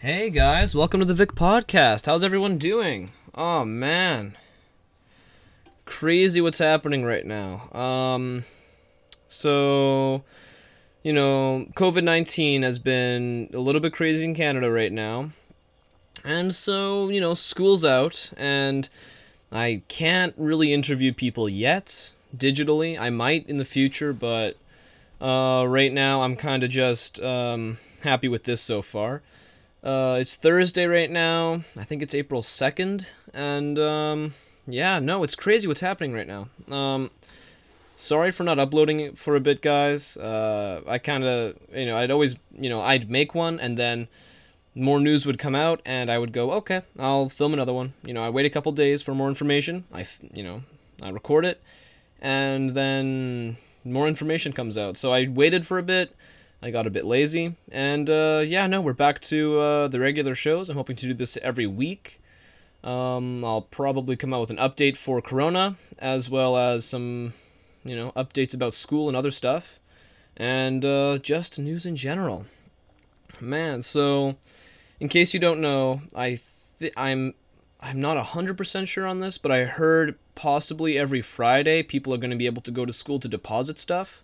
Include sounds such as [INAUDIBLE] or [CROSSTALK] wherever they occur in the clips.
Hey guys, welcome to the Vic Podcast. How's everyone doing? Oh man. Crazy what's happening right now. Um so you know, COVID-19 has been a little bit crazy in Canada right now. And so, you know, school's out and I can't really interview people yet digitally. I might in the future, but uh, right now I'm kind of just um, happy with this so far. Uh, it's Thursday right now. I think it's April 2nd. And um, yeah, no, it's crazy what's happening right now. Um, sorry for not uploading it for a bit, guys. Uh, I kind of, you know, I'd always, you know, I'd make one and then more news would come out and I would go, okay, I'll film another one. You know, I wait a couple days for more information. I, you know, I record it and then more information comes out. So I waited for a bit I got a bit lazy. And uh, yeah, no, we're back to uh, the regular shows. I'm hoping to do this every week. Um, I'll probably come out with an update for Corona, as well as some, you know, updates about school and other stuff, and uh, just news in general. Man, so in case you don't know, I th- I'm I'm not hundred percent sure on this, but I heard possibly every Friday people are going to be able to go to school to deposit stuff.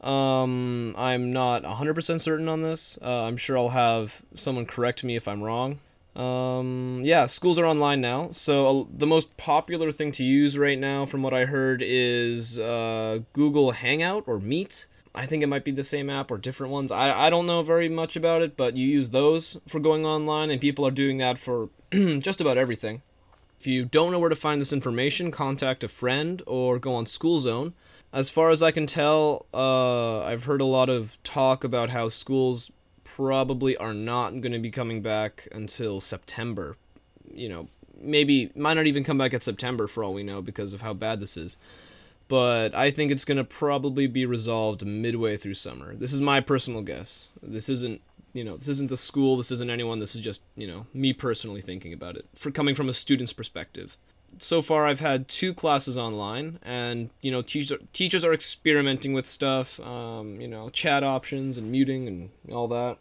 Um, I'm not 100% certain on this. Uh, I'm sure I'll have someone correct me if I'm wrong. Um, yeah, schools are online now. So uh, the most popular thing to use right now, from what I heard, is uh, Google Hangout or Meet. I think it might be the same app or different ones. I, I don't know very much about it, but you use those for going online, and people are doing that for [CLEARS THROAT] just about everything. If you don't know where to find this information, contact a friend or go on School Zone as far as I can tell, uh, I've heard a lot of talk about how schools probably are not going to be coming back until September. You know, maybe might not even come back at September for all we know because of how bad this is. But I think it's going to probably be resolved midway through summer. This is my personal guess. This isn't, you know, this isn't the school, this isn't anyone, this is just, you know, me personally thinking about it for coming from a student's perspective so far I've had two classes online, and you know teachers teachers are experimenting with stuff, um, you know chat options and muting and all that.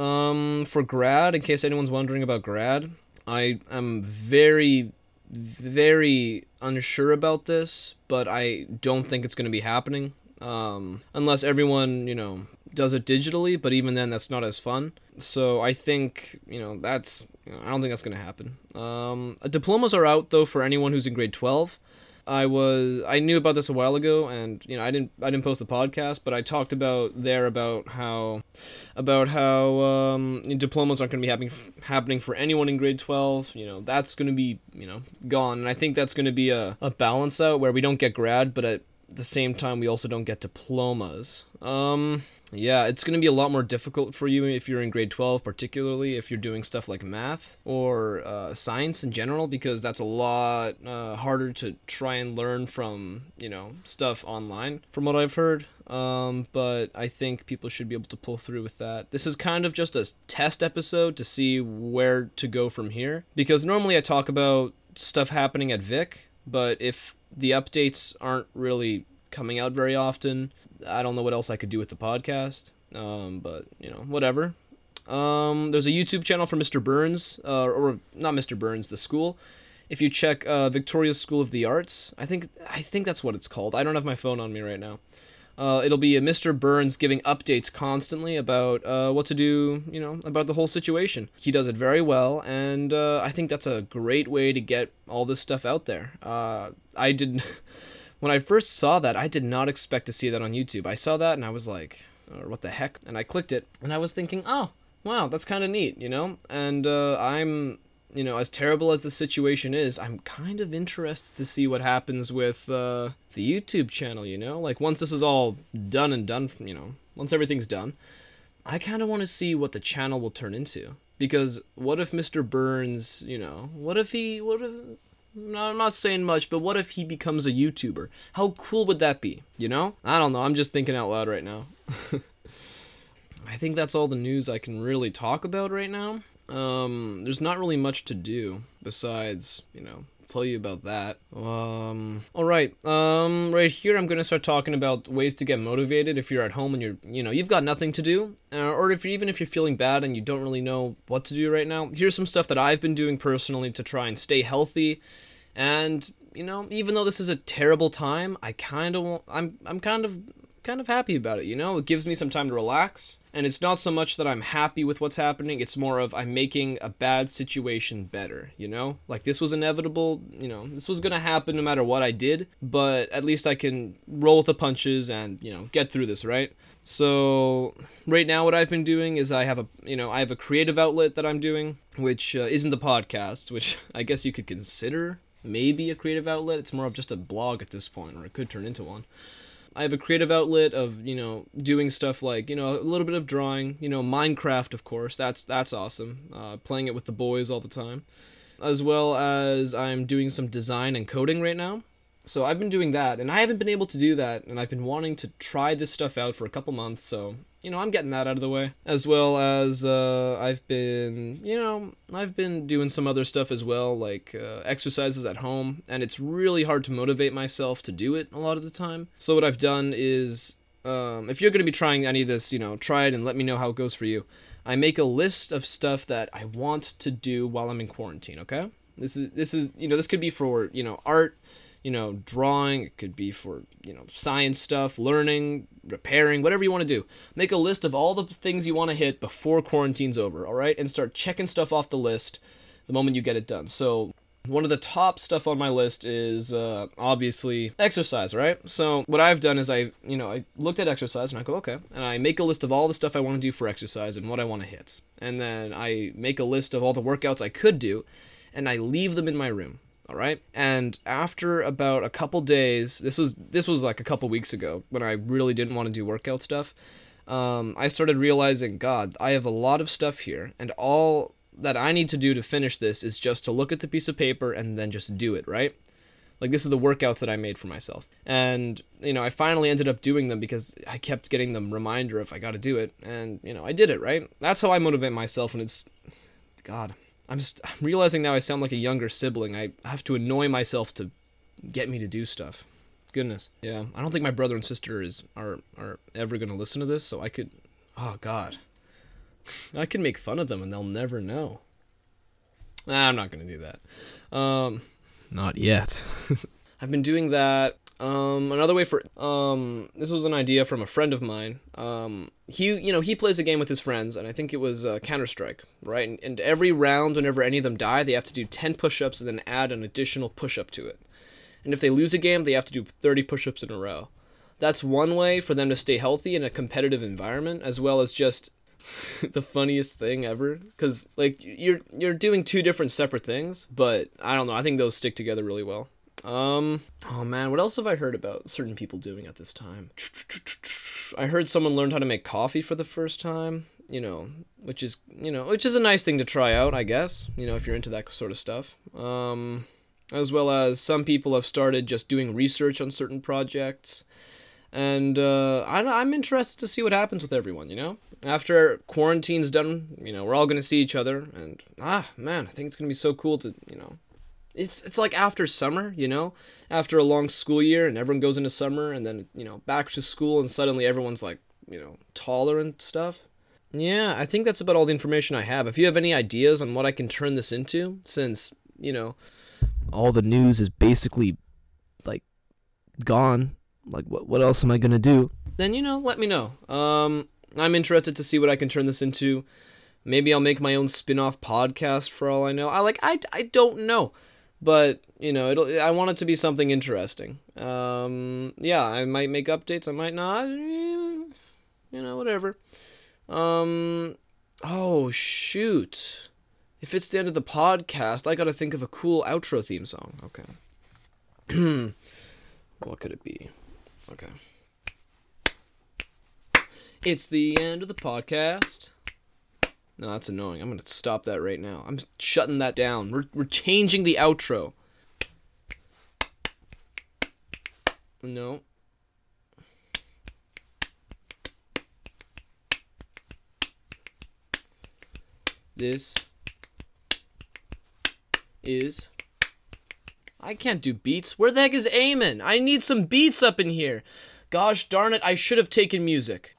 Um, for grad, in case anyone's wondering about grad, I am very very unsure about this, but I don't think it's going to be happening um, unless everyone you know does it digitally. But even then, that's not as fun. So I think you know that's I don't think that's gonna happen. Um, diplomas are out though for anyone who's in grade twelve. I was I knew about this a while ago, and you know I didn't I didn't post the podcast, but I talked about there about how about how um, diplomas aren't going to be happening happening for anyone in grade twelve. You know that's going to be you know gone, and I think that's going to be a, a balance out where we don't get grad, but at the same time we also don't get diplomas. Um, yeah, it's going to be a lot more difficult for you if you're in grade 12, particularly if you're doing stuff like math or uh, science in general, because that's a lot uh, harder to try and learn from, you know, stuff online, from what I've heard. Um, but I think people should be able to pull through with that. This is kind of just a test episode to see where to go from here, because normally I talk about stuff happening at Vic, but if the updates aren't really coming out very often, I don't know what else I could do with the podcast. Um, but you know, whatever. Um, there's a YouTube channel for Mr. Burns, uh, or not Mr. Burns, the school. If you check uh, Victoria School of the Arts, I think I think that's what it's called. I don't have my phone on me right now. Uh, it'll be a Mr. Burns giving updates constantly about uh, what to do, you know, about the whole situation. He does it very well, and uh, I think that's a great way to get all this stuff out there. Uh, I did. [LAUGHS] when I first saw that, I did not expect to see that on YouTube. I saw that and I was like, oh, what the heck? And I clicked it and I was thinking, oh, wow, that's kind of neat, you know? And uh, I'm, you know, as terrible as the situation is, I'm kind of interested to see what happens with uh, the YouTube channel, you know? Like, once this is all done and done, you know, once everything's done, I kind of want to see what the channel will turn into. Because what if Mr. Burns, you know, what if he, what if, no, I'm not saying much, but what if he becomes a YouTuber? How cool would that be? You know? I don't know. I'm just thinking out loud right now. [LAUGHS] I think that's all the news I can really talk about right now. Um, there's not really much to do besides, you know, tell you about that. Um, all right. Um, right here, I'm gonna start talking about ways to get motivated if you're at home and you're, you know, you've got nothing to do, uh, or if even if you're feeling bad and you don't really know what to do right now. Here's some stuff that I've been doing personally to try and stay healthy, and you know, even though this is a terrible time, I kind of, I'm, I'm kind of kind of happy about it, you know? It gives me some time to relax, and it's not so much that I'm happy with what's happening, it's more of I'm making a bad situation better, you know? Like this was inevitable, you know, this was gonna happen no matter what I did, but at least I can roll with the punches and, you know, get through this, right? So right now what I've been doing is I have a you know I have a creative outlet that I'm doing which uh, isn't the podcast which [LAUGHS] I guess you could consider maybe a creative outlet it's more of just a blog at this point or it could turn into one I have a creative outlet of you know doing stuff like you know a little bit of drawing, you know Minecraft of course. That's that's awesome. Uh, playing it with the boys all the time, as well as I'm doing some design and coding right now. So I've been doing that, and I haven't been able to do that, and I've been wanting to try this stuff out for a couple months. So you know, I'm getting that out of the way, as well as uh, I've been, you know, I've been doing some other stuff as well, like uh, exercises at home, and it's really hard to motivate myself to do it a lot of the time. So what I've done is, um, if you're going to be trying any of this, you know, try it and let me know how it goes for you. I make a list of stuff that I want to do while I'm in quarantine. Okay, this is this is you know this could be for you know art you know, drawing, it could be for, you know, science stuff, learning, repairing, whatever you want to do. Make a list of all the things you want to hit before quarantine's over, all right? And start checking stuff off the list the moment you get it done. So, one of the top stuff on my list is uh, obviously exercise, right? So what I've done is I, you know, I looked at exercise and I go, okay, and I make a list of all the stuff I want to do for exercise and what I want to hit, and then I make a list of all the workouts I could do, and I leave them in my room all right? And after about a couple days this was this was like a couple weeks ago when i really didn't want to do workout stuff um, i started realizing god i have a lot of stuff here and all that i need to do to finish this is just to look at the piece of paper and then just do it right? Like this is the workouts that i made for myself. And you know i finally ended up doing them because i kept getting the reminder if i got to do it and you know i did it right? That's how i motivate myself and it's god I'm just I'm realizing now I sound like a younger sibling. I have to annoy myself to get me to do stuff. Goodness. Yeah. I don't think my brother and sister is are are ever gonna listen to this, so I could oh god. [LAUGHS] I can make fun of them and they'll never know. Nah, I'm not gonna do that. Um not yet. [LAUGHS] I've been doing that um, another way for um, this was an idea from a friend of mine. Um, he you know he plays a game with his friends, and I think it was uh, Counter Strike, right? And, and every round, whenever any of them die, they have to do ten push-ups and then add an additional push-up to it. And if they lose a game, they have to do thirty push-ups in a row. That's one way for them to stay healthy in a competitive environment, as well as just [LAUGHS] the funniest thing ever because like you're you're doing two different separate things but i don't know i think those stick together really well um, oh man, what else have I heard about certain people doing at this time? I heard someone learned how to make coffee for the first time, you know, which is, you know, which is a nice thing to try out, I guess, you know, if you're into that sort of stuff. Um, as well as some people have started just doing research on certain projects. And uh, I, I'm interested to see what happens with everyone, you know? After quarantine's done, you know, we're all going to see each other. And, ah, man, I think it's going to be so cool to, you know, it's it's like after summer, you know, after a long school year and everyone goes into summer and then you know back to school and suddenly everyone's like you know taller and stuff. Yeah, I think that's about all the information I have. If you have any ideas on what I can turn this into, since you know all the news is basically like gone, like what what else am I gonna do? Then you know, let me know. Um, I'm interested to see what I can turn this into. Maybe I'll make my own spin-off podcast for all I know. I like I I don't know but you know it'll i want it to be something interesting. Um yeah i might make updates i might not you know whatever. Um oh shoot. If it's the end of the podcast i gotta think of a cool outro theme song. Okay. [CLEARS THROAT] What could it be? Okay. It's the end of the podcast no, that's annoying. I'm going to stop that right now. I'm shutting that down. We're, we're changing the outro. No. This is I can't do beats. Where the heck is Eamon? I need some beats up in here. Gosh darn it, I should have taken music.